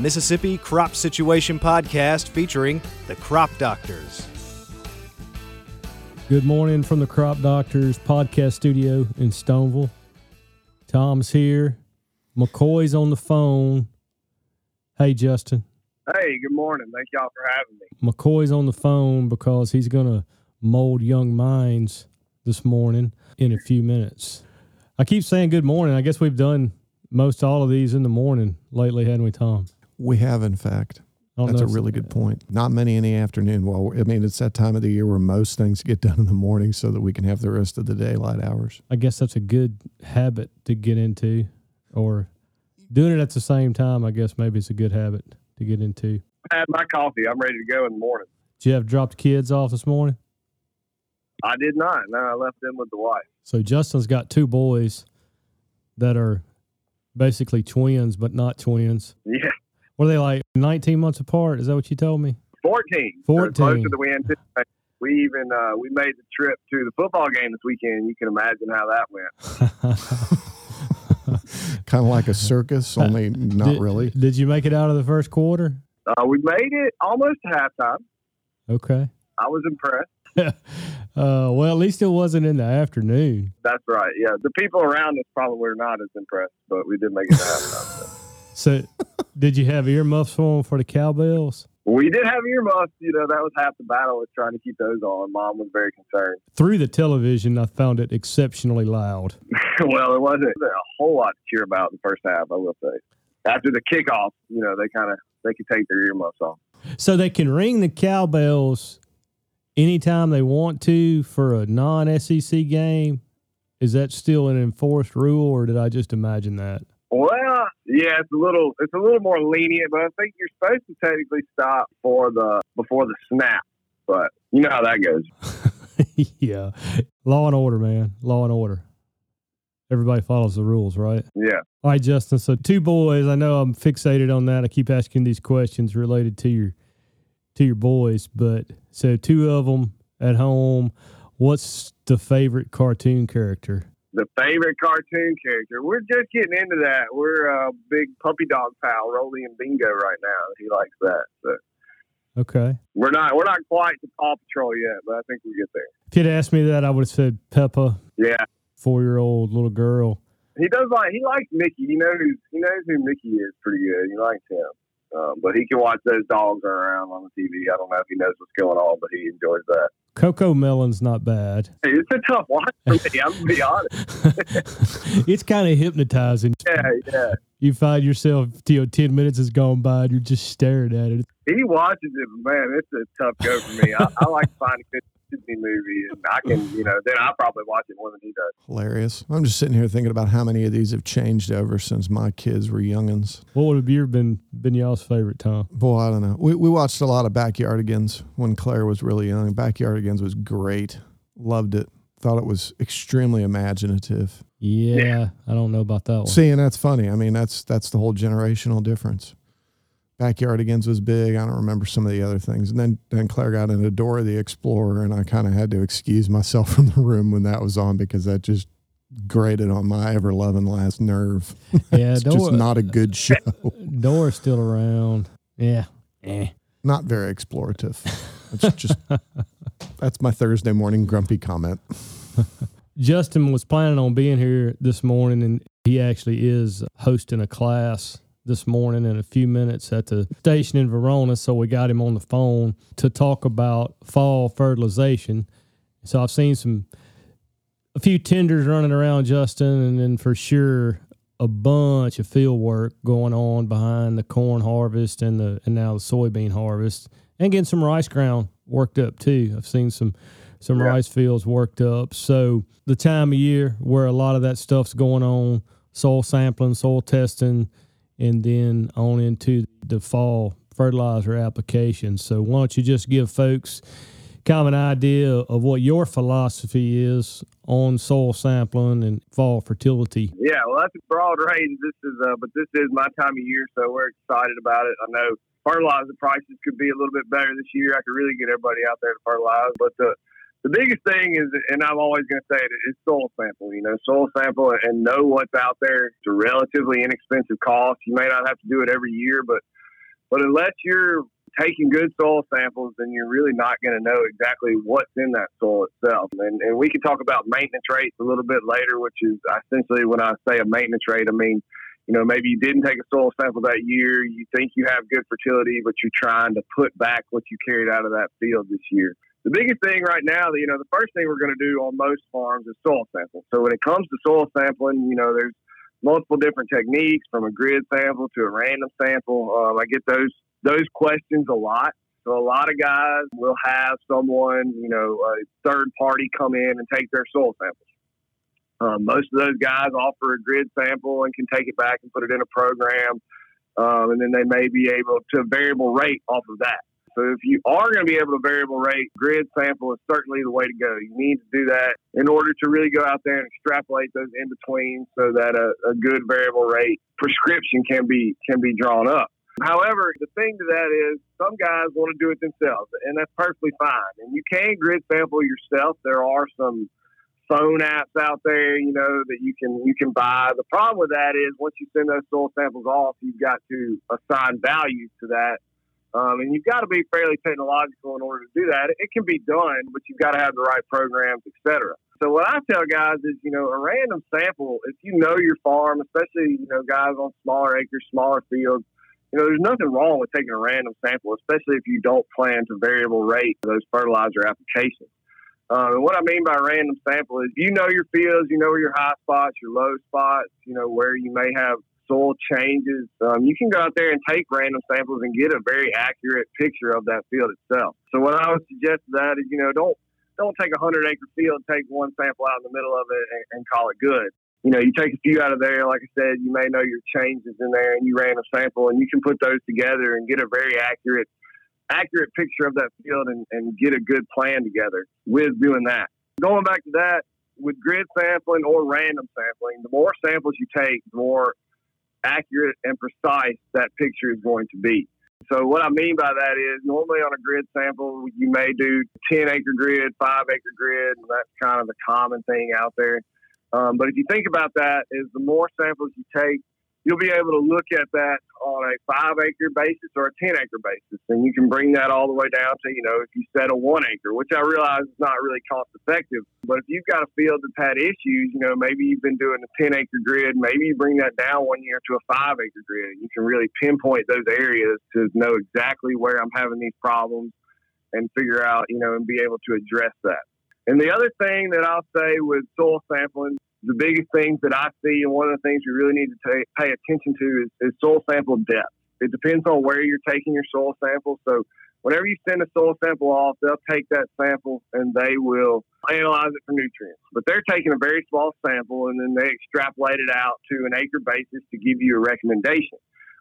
Mississippi Crop Situation Podcast featuring the Crop Doctors. Good morning from the Crop Doctors podcast studio in Stoneville. Tom's here. McCoy's on the phone. Hey, Justin. Hey, good morning. Thank y'all for having me. McCoy's on the phone because he's going to mold young minds this morning in a few minutes. I keep saying good morning. I guess we've done most all of these in the morning lately, hadn't we, Tom? We have, in fact. Oh, that's a really good point. Not many in the afternoon. Well, I mean, it's that time of the year where most things get done in the morning so that we can have the rest of the daylight hours. I guess that's a good habit to get into, or doing it at the same time. I guess maybe it's a good habit to get into. I had my coffee. I'm ready to go in the morning. Did you have dropped kids off this morning? I did not. No, I left them with the wife. So Justin's got two boys that are basically twins, but not twins. Yeah. What are they like? 19 months apart? Is that what you told me? 14. 14. So closer than we anticipated. We even uh, we made the trip to the football game this weekend. You can imagine how that went. kind of like a circus, only not did, really. Did you make it out of the first quarter? Uh, we made it almost to halftime. Okay. I was impressed. uh, well, at least it wasn't in the afternoon. That's right. Yeah, the people around us probably were not as impressed, but we did make it to halftime. So. So, did you have earmuffs on for the cowbells? We did have earmuffs. You know, that was half the battle was trying to keep those on. Mom was very concerned. Through the television, I found it exceptionally loud. well, it wasn't a whole lot to cheer about in the first half, I will say. After the kickoff, you know, they kind of they could take their earmuffs off. So they can ring the cowbells anytime they want to for a non-SEC game. Is that still an enforced rule, or did I just imagine that? Well, yeah, it's a little it's a little more lenient, but I think you're supposed to technically stop for the before the snap. But you know how that goes. yeah, law and order, man. Law and order. Everybody follows the rules, right? Yeah. All right, Justin. So two boys. I know I'm fixated on that. I keep asking these questions related to your to your boys, but so two of them at home. What's the favorite cartoon character? The favorite cartoon character. We're just getting into that. We're a big puppy dog pal, Rolly and Bingo, right now. He likes that. So okay, we're not we're not quite to Paw Patrol yet, but I think we get there. If you'd asked me that, I would have said Peppa. Yeah, four year old little girl. He does like he likes Mickey. He knows he knows who Mickey is pretty good. He likes him. Um, but he can watch those dogs around on the TV. I don't know if he knows what's going on, but he enjoys that. Cocomelon's not bad. It's a tough watch for me. I'm gonna be honest. it's kind of hypnotizing. Yeah, yeah. You find yourself, you know, ten minutes has gone by and you're just staring at it. He watches it, but man, it's a tough go for me. I, I like finding good Disney movie, and I can, you know, then I probably watch it more than he does. Hilarious. I'm just sitting here thinking about how many of these have changed over since my kids were youngins. What would have your been been y'all's favorite, Tom? Boy, I don't know. We we watched a lot of Backyardigans when Claire was really young. Backyardigans was great. Loved it. Thought it was extremely imaginative. Yeah, yeah, I don't know about that one. See, and that's funny. I mean, that's that's the whole generational difference. Backyardigans was big. I don't remember some of the other things. And then, then Claire got into Dora the Explorer, and I kind of had to excuse myself from the room when that was on because that just grated on my ever loving last nerve. Yeah, it's Dora, just not a good show. Dora's still around. Yeah. Eh. Not very explorative. It's just that's my Thursday morning grumpy comment. Justin was planning on being here this morning, and he actually is hosting a class this morning in a few minutes at the station in Verona. So we got him on the phone to talk about fall fertilization. So I've seen some, a few tenders running around Justin, and then for sure a bunch of field work going on behind the corn harvest and the and now the soybean harvest, and getting some rice ground worked up too. I've seen some some yeah. rice fields worked up. So the time of year where a lot of that stuff's going on, soil sampling, soil testing, and then on into the fall fertilizer application. So why don't you just give folks kind of an idea of what your philosophy is on soil sampling and fall fertility? Yeah, well, that's a broad range. This is, uh, but this is my time of year, so we're excited about it. I know fertilizer prices could be a little bit better this year. I could really get everybody out there to fertilize, but the the biggest thing is, and I'm always going to say it, is soil sample. You know, soil sample and know what's out there. It's a relatively inexpensive cost. You may not have to do it every year, but But unless you're taking good soil samples, then you're really not going to know exactly what's in that soil itself. And, and we can talk about maintenance rates a little bit later, which is essentially when I say a maintenance rate, I mean, you know, maybe you didn't take a soil sample that year, you think you have good fertility, but you're trying to put back what you carried out of that field this year. The biggest thing right now, that you know, the first thing we're going to do on most farms is soil sampling. So when it comes to soil sampling, you know, there's multiple different techniques from a grid sample to a random sample. Um, I get those those questions a lot. So a lot of guys will have someone, you know, a third party come in and take their soil samples. Um, most of those guys offer a grid sample and can take it back and put it in a program, um, and then they may be able to variable rate off of that. So if you are going to be able to variable rate, grid sample is certainly the way to go. You need to do that in order to really go out there and extrapolate those in between, so that a, a good variable rate prescription can be can be drawn up. However, the thing to that is some guys want to do it themselves, and that's perfectly fine. And you can grid sample yourself. There are some phone apps out there, you know, that you can you can buy. The problem with that is once you send those soil samples off, you've got to assign values to that. Um, and you've got to be fairly technological in order to do that. It can be done, but you've got to have the right programs, etc. So what I tell guys is, you know, a random sample, if you know your farm, especially, you know, guys on smaller acres, smaller fields, you know, there's nothing wrong with taking a random sample, especially if you don't plan to variable rate those fertilizer applications. Uh, and what I mean by random sample is you know your fields, you know where your high spots, your low spots, you know where you may have soil changes. Um, you can go out there and take random samples and get a very accurate picture of that field itself. So what I would suggest to that is, you know, don't don't take a hundred acre field, take one sample out in the middle of it, and, and call it good you know, you take a few out of there. Like I said, you may know your changes in there, and you ran a sample, and you can put those together and get a very accurate, accurate picture of that field, and, and get a good plan together with doing that. Going back to that, with grid sampling or random sampling, the more samples you take, the more accurate and precise that picture is going to be. So what I mean by that is normally on a grid sample, you may do 10 acre grid, five acre grid, and that's kind of the common thing out there. Um, but if you think about that, is the more samples you take, you'll be able to look at that on a five acre basis or a 10 acre basis. And you can bring that all the way down to, you know, if you set a one acre, which I realize is not really cost effective. But if you've got a field that's had issues, you know, maybe you've been doing a 10 acre grid, maybe you bring that down one year to a five acre grid. You can really pinpoint those areas to know exactly where I'm having these problems and figure out, you know, and be able to address that. And the other thing that I'll say with soil sampling, the biggest things that I see, and one of the things you really need to pay attention to is, is soil sample depth. It depends on where you're taking your soil sample. So whenever you send a soil sample off, they'll take that sample and they will analyze it for nutrients. But they're taking a very small sample and then they extrapolate it out to an acre basis to give you a recommendation.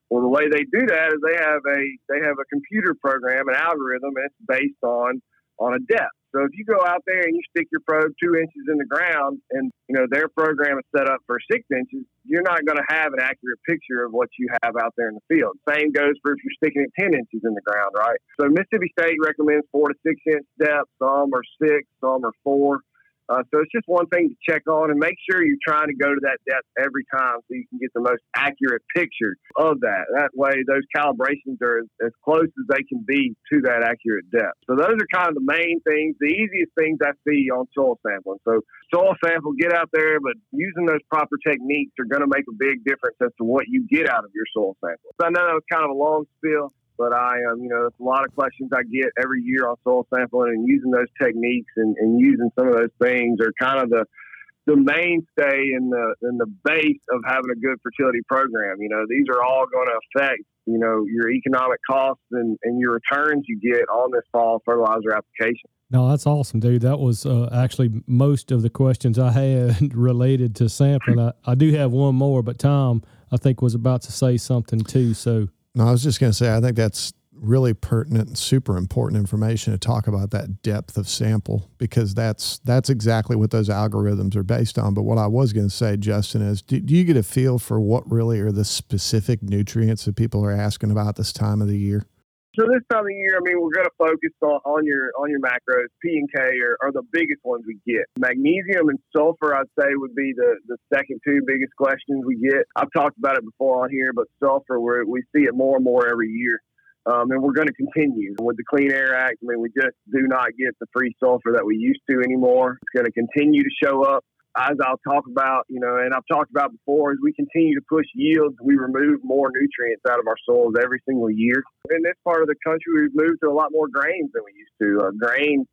Well, the way they do that is they have a they have a computer program, an algorithm, and it's based on on a depth. So if you go out there and you stick your probe two inches in the ground, and you know their program is set up for six inches, you're not going to have an accurate picture of what you have out there in the field. Same goes for if you're sticking it ten inches in the ground, right? So Mississippi State recommends four to six inch depth. Some are six, some are four. Uh, so it's just one thing to check on and make sure you're trying to go to that depth every time so you can get the most accurate picture of that. That way, those calibrations are as, as close as they can be to that accurate depth. So those are kind of the main things, the easiest things I see on soil sampling. So soil sample, get out there, but using those proper techniques are going to make a big difference as to what you get out of your soil sample. So I know that was kind of a long spiel. But I, um, you know, it's a lot of questions I get every year on soil sampling and using those techniques and, and using some of those things are kind of the the mainstay and the and the base of having a good fertility program. You know, these are all going to affect you know your economic costs and, and your returns you get on this fall fertilizer application. No, that's awesome, dude. That was uh, actually most of the questions I had related to sampling. I, I do have one more, but Tom, I think, was about to say something too. So no, I was just going to say, I think that's really pertinent and super important information to talk about that depth of sample because that's that's exactly what those algorithms are based on. But what I was going to say, Justin, is do, do you get a feel for what really are the specific nutrients that people are asking about this time of the year? So this time of year, I mean, we're going to focus on, on your on your macros. P and K are, are the biggest ones we get. Magnesium and sulfur, I'd say, would be the, the second two biggest questions we get. I've talked about it before on here, but sulfur, we we see it more and more every year. Um, and we're going to continue with the Clean Air Act. I mean, we just do not get the free sulfur that we used to anymore. It's going to continue to show up as I'll talk about, you know, and I've talked about before, as we continue to push yields, we remove more nutrients out of our soils every single year. In this part of the country, we've moved to a lot more grains than we used to. Uh, grain,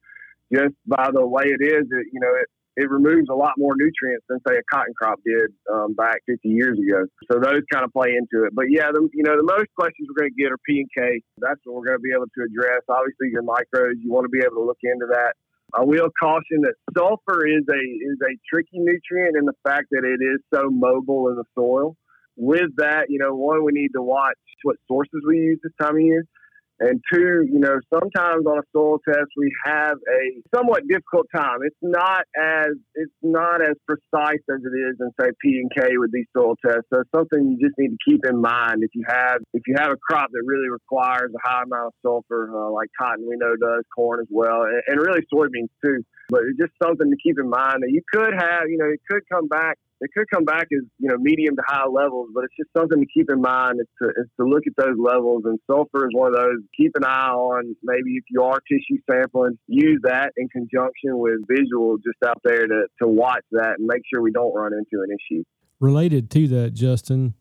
just by the way it is, it, you know, it, it removes a lot more nutrients than say a cotton crop did um, back 50 years ago. So those kind of play into it. But yeah, the, you know, the most questions we're going to get are P and K. That's what we're going to be able to address. Obviously, your micros, you want to be able to look into that. I will caution that sulfur is a is a tricky nutrient in the fact that it is so mobile in the soil. With that, you know, one we need to watch what sources we use this time of year. And two, you know, sometimes on a soil test we have a somewhat difficult time. It's not as it's not as precise as it is in say P and K with these soil tests. So something you just need to keep in mind if you have if you have a crop that really requires a high amount of sulfur, uh, like cotton we know does, corn as well, and, and really soybeans too. But it's just something to keep in mind that you could have, you know, it could come back it could come back as you know medium to high levels, but it's just something to keep in mind It's to, is to look at those levels. And sulfur is one of those. Keep an eye on. Maybe if you are tissue sampling, use that in conjunction with visual just out there to to watch that and make sure we don't run into an issue. Related to that, Justin,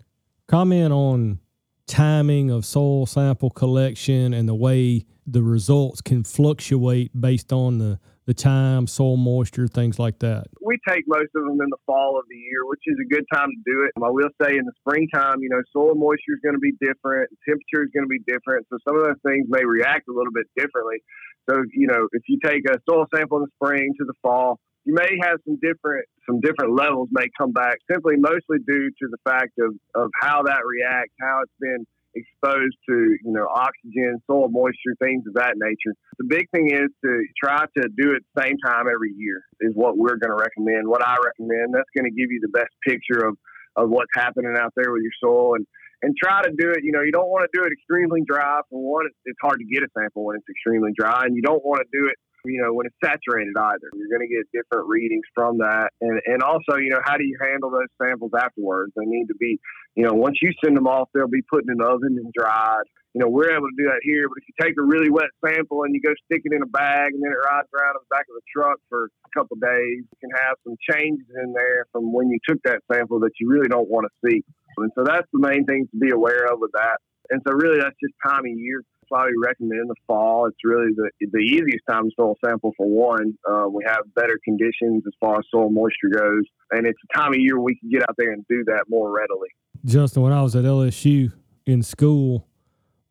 comment on timing of soil sample collection and the way the results can fluctuate based on the the time, soil moisture, things like that? We take most of them in the fall of the year, which is a good time to do it. I will say in the springtime, you know, soil moisture is going to be different, temperature is going to be different. So some of those things may react a little bit differently. So, you know, if you take a soil sample in the spring to the fall, you may have some different some different levels may come back simply mostly due to the fact of, of how that reacts, how it's been exposed to, you know, oxygen, soil moisture, things of that nature. The big thing is to try to do it same time every year is what we're going to recommend. What I recommend, that's going to give you the best picture of, of what's happening out there with your soil and, and try to do it. You know, you don't want to do it extremely dry. For one, it's hard to get a sample when it's extremely dry, and you don't want to do it you know, when it's saturated either. You're going to get different readings from that. And, and also, you know, how do you handle those samples afterwards? They need to be, you know, once you send them off, they'll be put in an oven and dried. You know, we're able to do that here, but if you take a really wet sample and you go stick it in a bag and then it rides around in the back of the truck for a couple of days, you can have some changes in there from when you took that sample that you really don't want to see. And so that's the main thing to be aware of with that. And so really that's just time of year we recommend the fall. It's really the the easiest time to soil sample for one. Uh, we have better conditions as far as soil moisture goes, and it's a time of year we can get out there and do that more readily. Justin, when I was at LSU in school,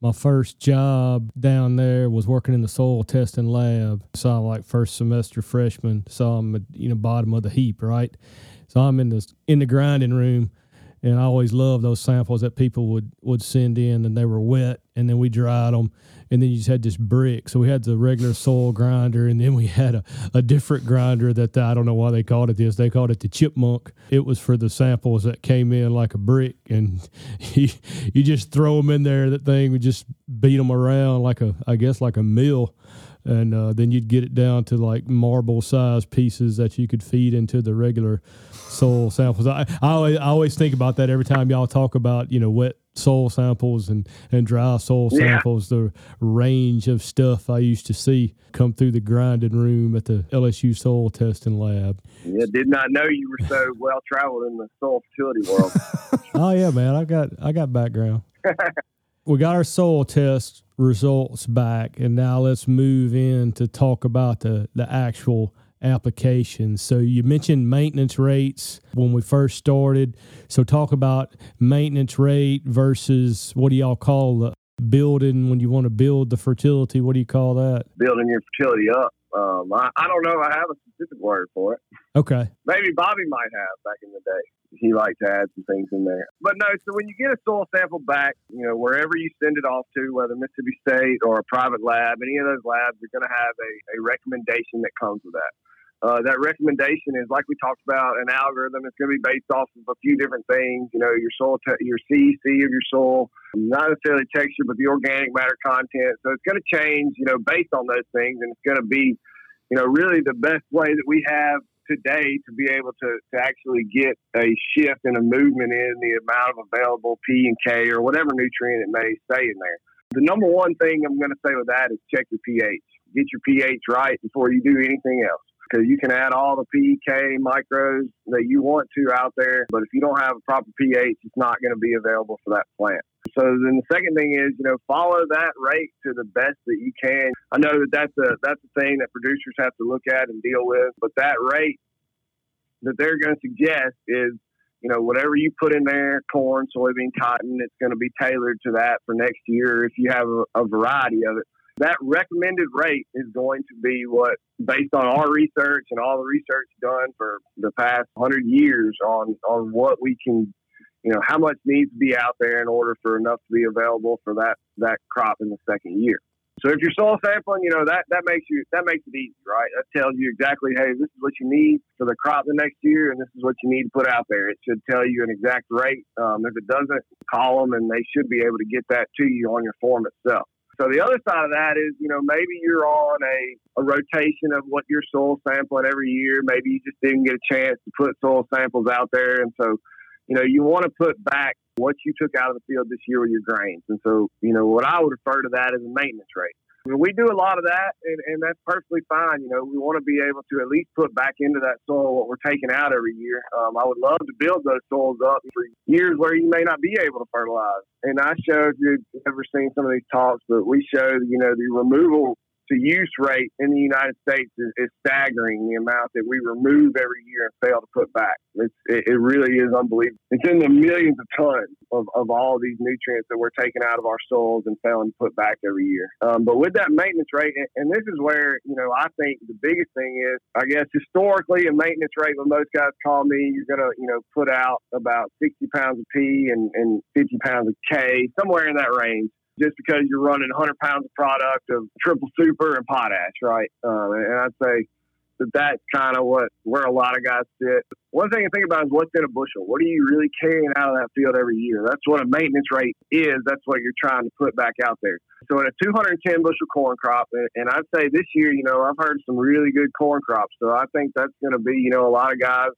my first job down there was working in the soil testing lab. So I'm like first semester freshman, so I'm at you know bottom of the heap, right? So I'm in the in the grinding room and I always loved those samples that people would would send in, and they were wet, and then we dried them, and then you just had this brick. So we had the regular soil grinder, and then we had a, a different grinder that the, I don't know why they called it this. They called it the chipmunk. It was for the samples that came in like a brick, and you you just throw them in there. That thing would just beat them around like a I guess like a mill and uh, then you'd get it down to like marble size pieces that you could feed into the regular soil samples. I, I, always, I always think about that every time y'all talk about you know wet soil samples and, and dry soil yeah. samples. The range of stuff I used to see come through the grinding room at the LSU soil testing lab. Yeah, did not know you were so well traveled in the soil fertility world. oh yeah, man, I got I got background. we got our soil test results back, and now let's move in to talk about the the actual applications. So you mentioned maintenance rates when we first started. So talk about maintenance rate versus what do y'all call the building when you want to build the fertility? What do you call that? Building your fertility up. Um, I, I don't know. I have a specific word for it. Okay. Maybe Bobby might have back in the day he liked to add some things in there. But no, so when you get a soil sample back, you know, wherever you send it off to, whether Mississippi State or a private lab, any of those labs are going to have a, a recommendation that comes with that. Uh, that recommendation is like we talked about an algorithm. It's going to be based off of a few different things. You know, your soil, te- your CEC of your soil, not necessarily texture, but the organic matter content. So it's going to change, you know, based on those things, and it's going to be, you know, really the best way that we have today to be able to, to actually get a shift and a movement in the amount of available P and K or whatever nutrient it may stay in there. The number one thing I'm going to say with that is check your pH. Get your pH right before you do anything else because you can add all the PK micros that you want to out there, but if you don't have a proper pH, it's not going to be available for that plant. So then the second thing is, you know, follow that rate to the best that you can. I know that that's a that's a thing that producers have to look at and deal with, but that rate that they're going to suggest is, you know, whatever you put in there, corn, soybean, cotton, it's going to be tailored to that for next year if you have a, a variety of it that recommended rate is going to be what, based on our research and all the research done for the past hundred years on on what we can, you know, how much needs to be out there in order for enough to be available for that that crop in the second year. So if you're soil sampling, you know that that makes you that makes it easy, right? That tells you exactly, hey, this is what you need for the crop the next year, and this is what you need to put out there. It should tell you an exact rate. Um, if it doesn't, call them, and they should be able to get that to you on your form itself. So the other side of that is, you know, maybe you're on a, a rotation of what you're soil sampling every year. Maybe you just didn't get a chance to put soil samples out there. And so, you know, you want to put back what you took out of the field this year with your grains. And so, you know, what I would refer to that as a maintenance rate I mean, we do a lot of that, and, and that's perfectly fine. You know, we want to be able to at least put back into that soil what we're taking out every year. Um, I would love to build those soils up for years where you may not be able to fertilize. And I showed you've ever seen some of these talks, but we showed, you know, the removal to use rate in the United States is, is, staggering. The amount that we remove every year and fail to put back, it, it, really is unbelievable. It's in the millions of tons of, of all these nutrients that we're taking out of our soils and failing to put back every year. Um, but with that maintenance rate, and, and, this is where you know I think the biggest thing is, I guess historically a maintenance rate when most guys call me, you're gonna you know put out about 60 pounds of P and, and 50 pounds of K, somewhere in that range just because you're running 100 pounds of product of triple super and potash, right? Um, and I'd say that that's kind of what where a lot of guys sit. One thing to think about is what's in a bushel. What are you really carrying out of that field every year? That's what a maintenance rate is. That's what you're trying to put back out there. So in a 210 bushel corn crop, and I'd say this year, you know, I've heard some really good corn crops. So I think that's going to be, you know, a lot of guys.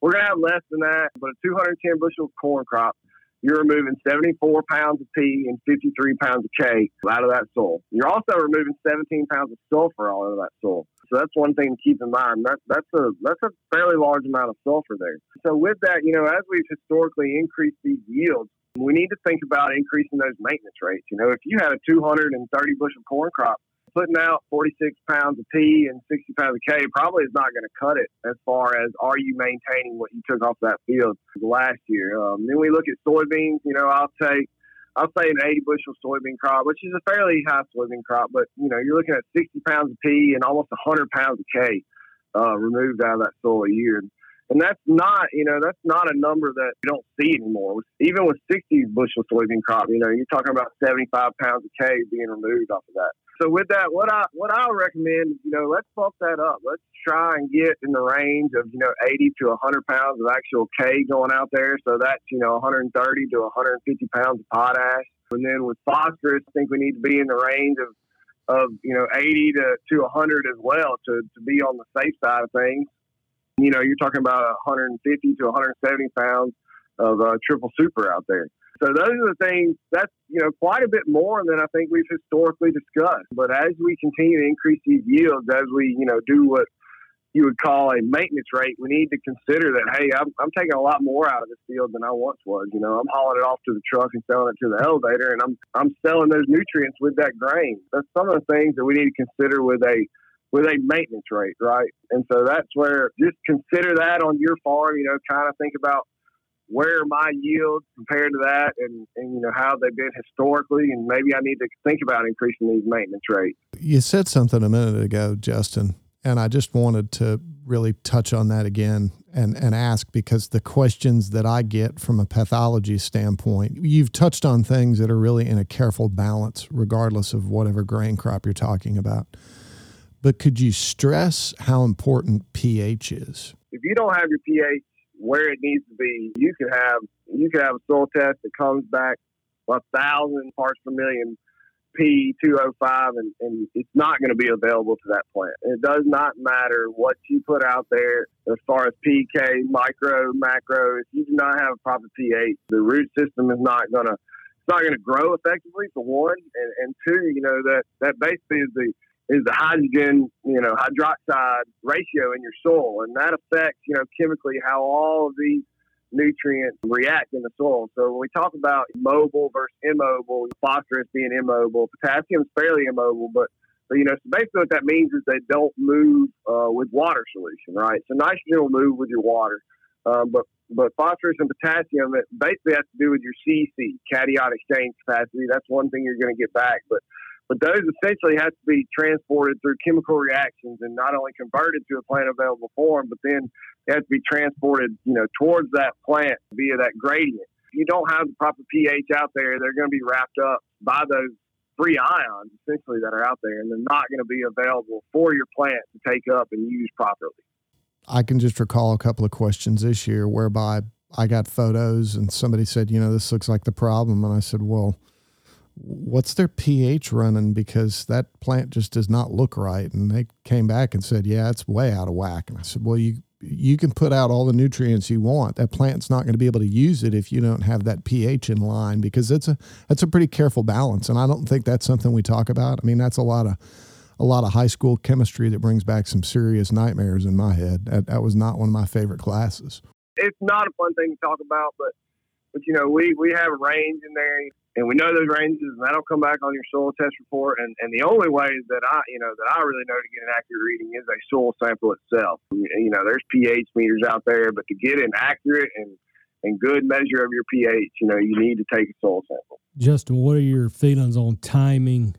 We're going to have less than that, but a 210 bushel corn crop you're removing 74 pounds of P and 53 pounds of K out of that soil. You're also removing 17 pounds of sulfur out of that soil. So that's one thing to keep in mind. That, that's a that's a fairly large amount of sulfur there. So with that, you know, as we've historically increased these yields, we need to think about increasing those maintenance rates. You know, if you had a 230 bushel corn crop putting out 46 pounds of P and 60 pounds of K probably is not going to cut it as far as are you maintaining what you took off that field last year. Um, then we look at soybeans. You know, I'll take I'll say an 80 bushel soybean crop, which is a fairly high soybean crop, but you know you're looking at 60 pounds of P and almost 100 pounds of K uh, removed out of that soil a year. And that's not, you know, that's not a number that you don't see anymore. Even with 60 bushel soybean crop, you know, you're talking about 75 pounds of K being removed off of that. So with that, what I what I recommend, you know, let's bump that up. Let's try and get in the range of you know 80 to 100 pounds of actual K going out there. So that's you know 130 to 150 pounds of potash. And then with phosphorus, I think we need to be in the range of of you know 80 to to 100 as well to to be on the safe side of things. You know, you're talking about 150 to 170 pounds of uh, triple super out there. So those are the things that's, you know, quite a bit more than I think we've historically discussed. But as we continue to increase these yields, as we, you know, do what you would call a maintenance rate, we need to consider that, hey, I'm, I'm taking a lot more out of this field than I once was. You know, I'm hauling it off to the truck and selling it to the elevator and I'm, I'm selling those nutrients with that grain. That's some of the things that we need to consider with a, with a maintenance rate, right? And so that's where just consider that on your farm, you know, kind of think about where are my yields compared to that and, and you know how they've been historically and maybe I need to think about increasing these maintenance rates. You said something a minute ago, Justin, and I just wanted to really touch on that again and, and ask because the questions that I get from a pathology standpoint, you've touched on things that are really in a careful balance, regardless of whatever grain crop you're talking about. But could you stress how important pH is? If you don't have your pH where it needs to be. You could have you could have a soil test that comes back a thousand parts per million P two oh five and, and it's not going to be available to that plant. It does not matter what you put out there as far as PK, micro, macro. If you do not have a proper pH, the root system is not to it's not to grow effectively for one, and, and two, you know that that basically is the is the hydrogen, you know, hydroxide ratio in your soil, and that affects, you know, chemically how all of these nutrients react in the soil. So when we talk about mobile versus immobile, phosphorus being immobile, potassium is fairly immobile, but you know, so basically what that means is they don't move uh, with water solution, right? So nitrogen will move with your water, um, but but phosphorus and potassium it basically has to do with your CC, cation exchange capacity. That's one thing you're going to get back, but but those essentially have to be transported through chemical reactions and not only converted to a plant available form, but then they have to be transported, you know, towards that plant via that gradient. If you don't have the proper pH out there, they're going to be wrapped up by those free ions essentially that are out there, and they're not going to be available for your plant to take up and use properly. I can just recall a couple of questions this year whereby I got photos and somebody said, you know, this looks like the problem. And I said, well, what's their pH running? Because that plant just does not look right. And they came back and said, yeah, it's way out of whack. And I said, well, you, you can put out all the nutrients you want. That plant's not going to be able to use it if you don't have that pH in line because it's a that's a pretty careful balance. And I don't think that's something we talk about. I mean, that's a lot of a lot of high school chemistry that brings back some serious nightmares in my head. That, that was not one of my favorite classes. It's not a fun thing to talk about, but but you know we we have a range in there and we know those ranges, and that'll come back on your soil test report. And, and the only way that I, you know, that I really know to get an accurate reading is a soil sample itself. You know, there's pH meters out there, but to get an accurate and and good measure of your pH, you know, you need to take a soil sample. Justin, what are your feelings on timing,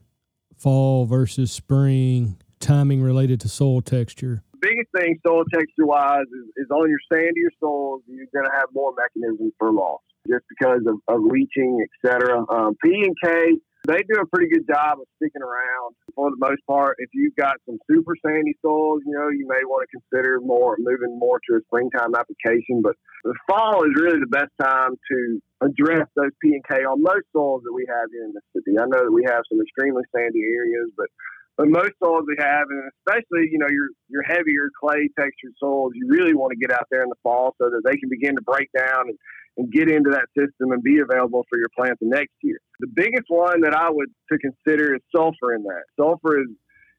fall versus spring, timing related to soil texture? Biggest thing, soil texture wise, is, is on your sandier soils, you're going to have more mechanisms for loss just because of, of leaching, etc. Um, P and K, they do a pretty good job of sticking around for the most part. If you've got some super sandy soils, you know, you may want to consider more moving more to a springtime application. But the fall is really the best time to address those P and K on most soils that we have here in Mississippi. I know that we have some extremely sandy areas, but but most soils we have, and especially you know your your heavier clay textured soils, you really want to get out there in the fall so that they can begin to break down and and get into that system and be available for your plant the next year. The biggest one that I would to consider is sulfur in that. Sulfur is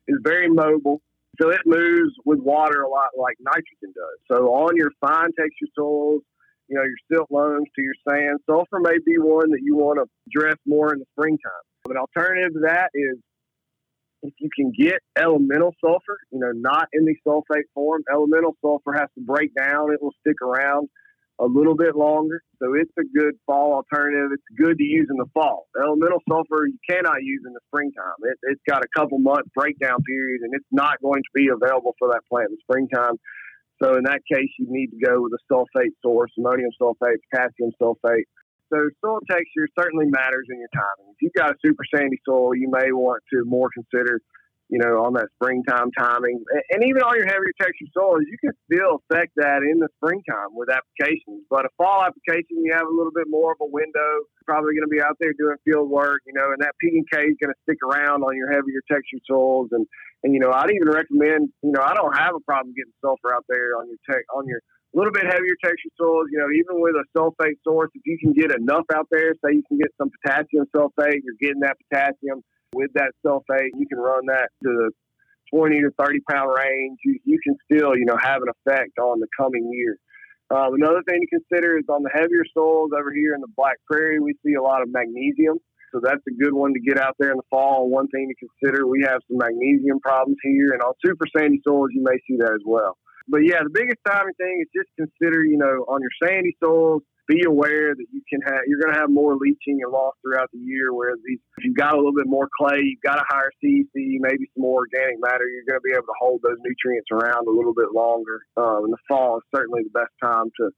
is very mobile. So it moves with water a lot like nitrogen does. So on your fine texture soils, you know, your silt loams to your sand, sulfur may be one that you want to address more in the springtime. An alternative to that is if you can get elemental sulfur, you know, not in the sulfate form, elemental sulfur has to break down. It will stick around a little bit longer. So it's a good fall alternative. It's good to use in the fall. Elemental sulfur you cannot use in the springtime. It, has got a couple month breakdown period, and it's not going to be available for that plant in the springtime. So in that case, you need to go with a sulfate source, ammonium sulfate, potassium sulfate. So soil texture certainly matters in your timing. If you've got a super sandy soil, you may want to more consider you know, on that springtime timing. And even on your heavier texture soils, you can still affect that in the springtime with applications. But a fall application, you have a little bit more of a window. Probably going to be out there doing field work, you know, and that P and K is going to stick around on your heavier texture soils. And, and, you know, I'd even recommend, you know, I don't have a problem getting sulfur out there on your tech, on your little bit heavier texture soils, you know, even with a sulfate source, if you can get enough out there, say you can get some potassium sulfate, you're getting that potassium with that sulfate, you can run that to the 20 to 30 pound range. You, you can still, you know, have an effect on the coming year. Um, another thing to consider is on the heavier soils over here in the Black Prairie, we see a lot of magnesium. So that's a good one to get out there in the fall. One thing to consider, we have some magnesium problems here, and on super sandy soils, you may see that as well. But yeah, the biggest timing thing is just consider, you know, on your sandy soils, be aware that you can have you're going to have more leaching and loss throughout the year. Whereas these, if you've got a little bit more clay, you've got a higher CEC, maybe some more organic matter, you're going to be able to hold those nutrients around a little bit longer. Uh, in the fall is certainly the best time to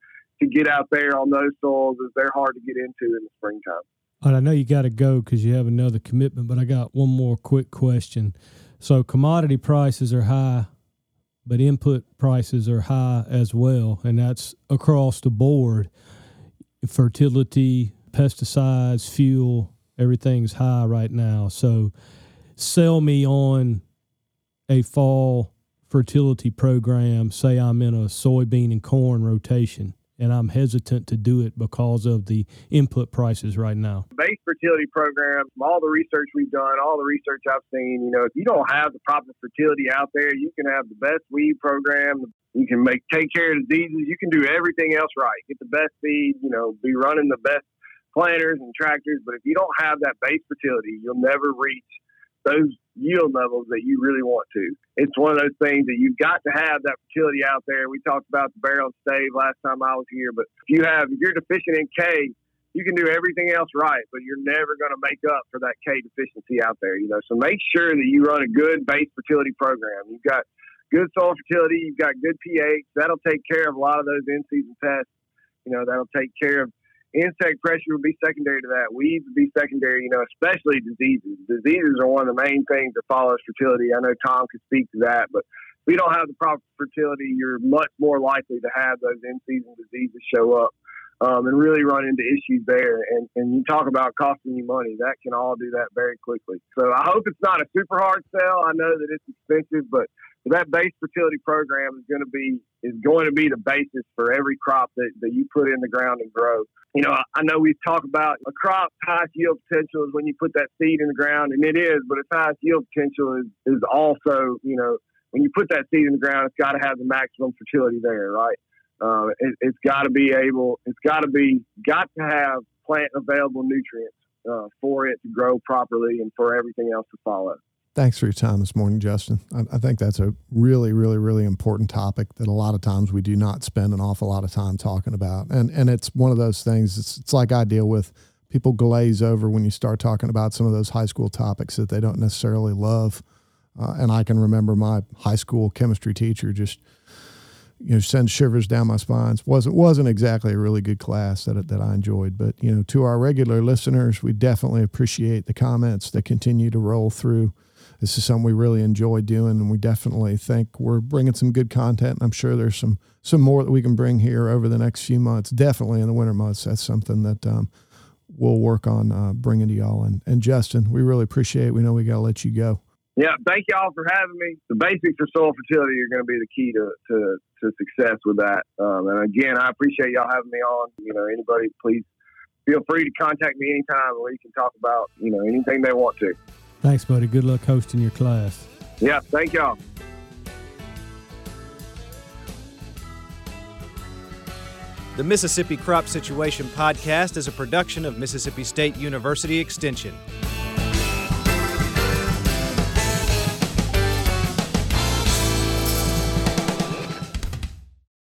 to get out there on those soils, as they're hard to get into in the springtime. All right, I know you got to go because you have another commitment, but I got one more quick question. So commodity prices are high, but input prices are high as well, and that's across the board fertility, pesticides, fuel, everything's high right now. So sell me on a fall fertility program. Say I'm in a soybean and corn rotation and I'm hesitant to do it because of the input prices right now. Base fertility programs, all the research we've done, all the research I've seen, you know, if you don't have the proper fertility out there, you can have the best weed program, you can make take care of diseases, you can do everything else right. Get the best feed, you know, be running the best planters and tractors, but if you don't have that base fertility, you'll never reach those yield levels that you really want to. It's one of those things that you've got to have that fertility out there. We talked about the barrel stave last time I was here, but if you have if you're deficient in K, you can do everything else right, but you're never going to make up for that K deficiency out there. You know, so make sure that you run a good base fertility program. You've got good soil fertility, you've got good pH. That'll take care of a lot of those in season pests. You know, that'll take care of insect pressure would be secondary to that. Weeds would be secondary, you know, especially diseases. Diseases are one of the main things that follows fertility. I know Tom could speak to that, but if you don't have the proper fertility, you're much more likely to have those in-season diseases show up um, and really run into issues there. And, and you talk about costing you money, that can all do that very quickly. So I hope it's not a super hard sell. I know that it's expensive, but that base fertility program is going to be is going to be the basis for every crop that, that you put in the ground and grow. You know, I know we talk about a crop's highest yield potential is when you put that seed in the ground, and it is, but its highest yield potential is, is also, you know, when you put that seed in the ground, it's got to have the maximum fertility there, right? Uh, it, has got to be able, it's got to be, got to have plant available nutrients uh, for it to grow properly and for everything else to follow. Thanks for your time this morning, Justin. I, I, think that's a really, really, really important topic that a lot of times we do not spend an awful lot of time talking about. And and it's one of those things. It's, it's like I deal with people glaze over when you start talking about some of those high school topics that they don't necessarily love. Uh, and I can remember my high school chemistry teacher just you know send shivers down my spine. wasn't wasn't exactly a really good class that that I enjoyed. But you know, to our regular listeners, we definitely appreciate the comments that continue to roll through this is something we really enjoy doing, and we definitely think we're bringing some good content. And I'm sure there's some some more that we can bring here over the next few months. Definitely in the winter months, that's something that um, we'll work on uh, bringing to y'all. And, and Justin, we really appreciate. it. We know we got to let you go. Yeah, thank y'all for having me. The basics of soil fertility are going to be the key to, to, to success with that. Um, and again, I appreciate y'all having me on. You know, anybody, please feel free to contact me anytime and we can talk about, you know, anything they want to. Thanks, buddy. Good luck hosting your class. Yeah, thank y'all. The Mississippi Crop Situation Podcast is a production of Mississippi State University Extension.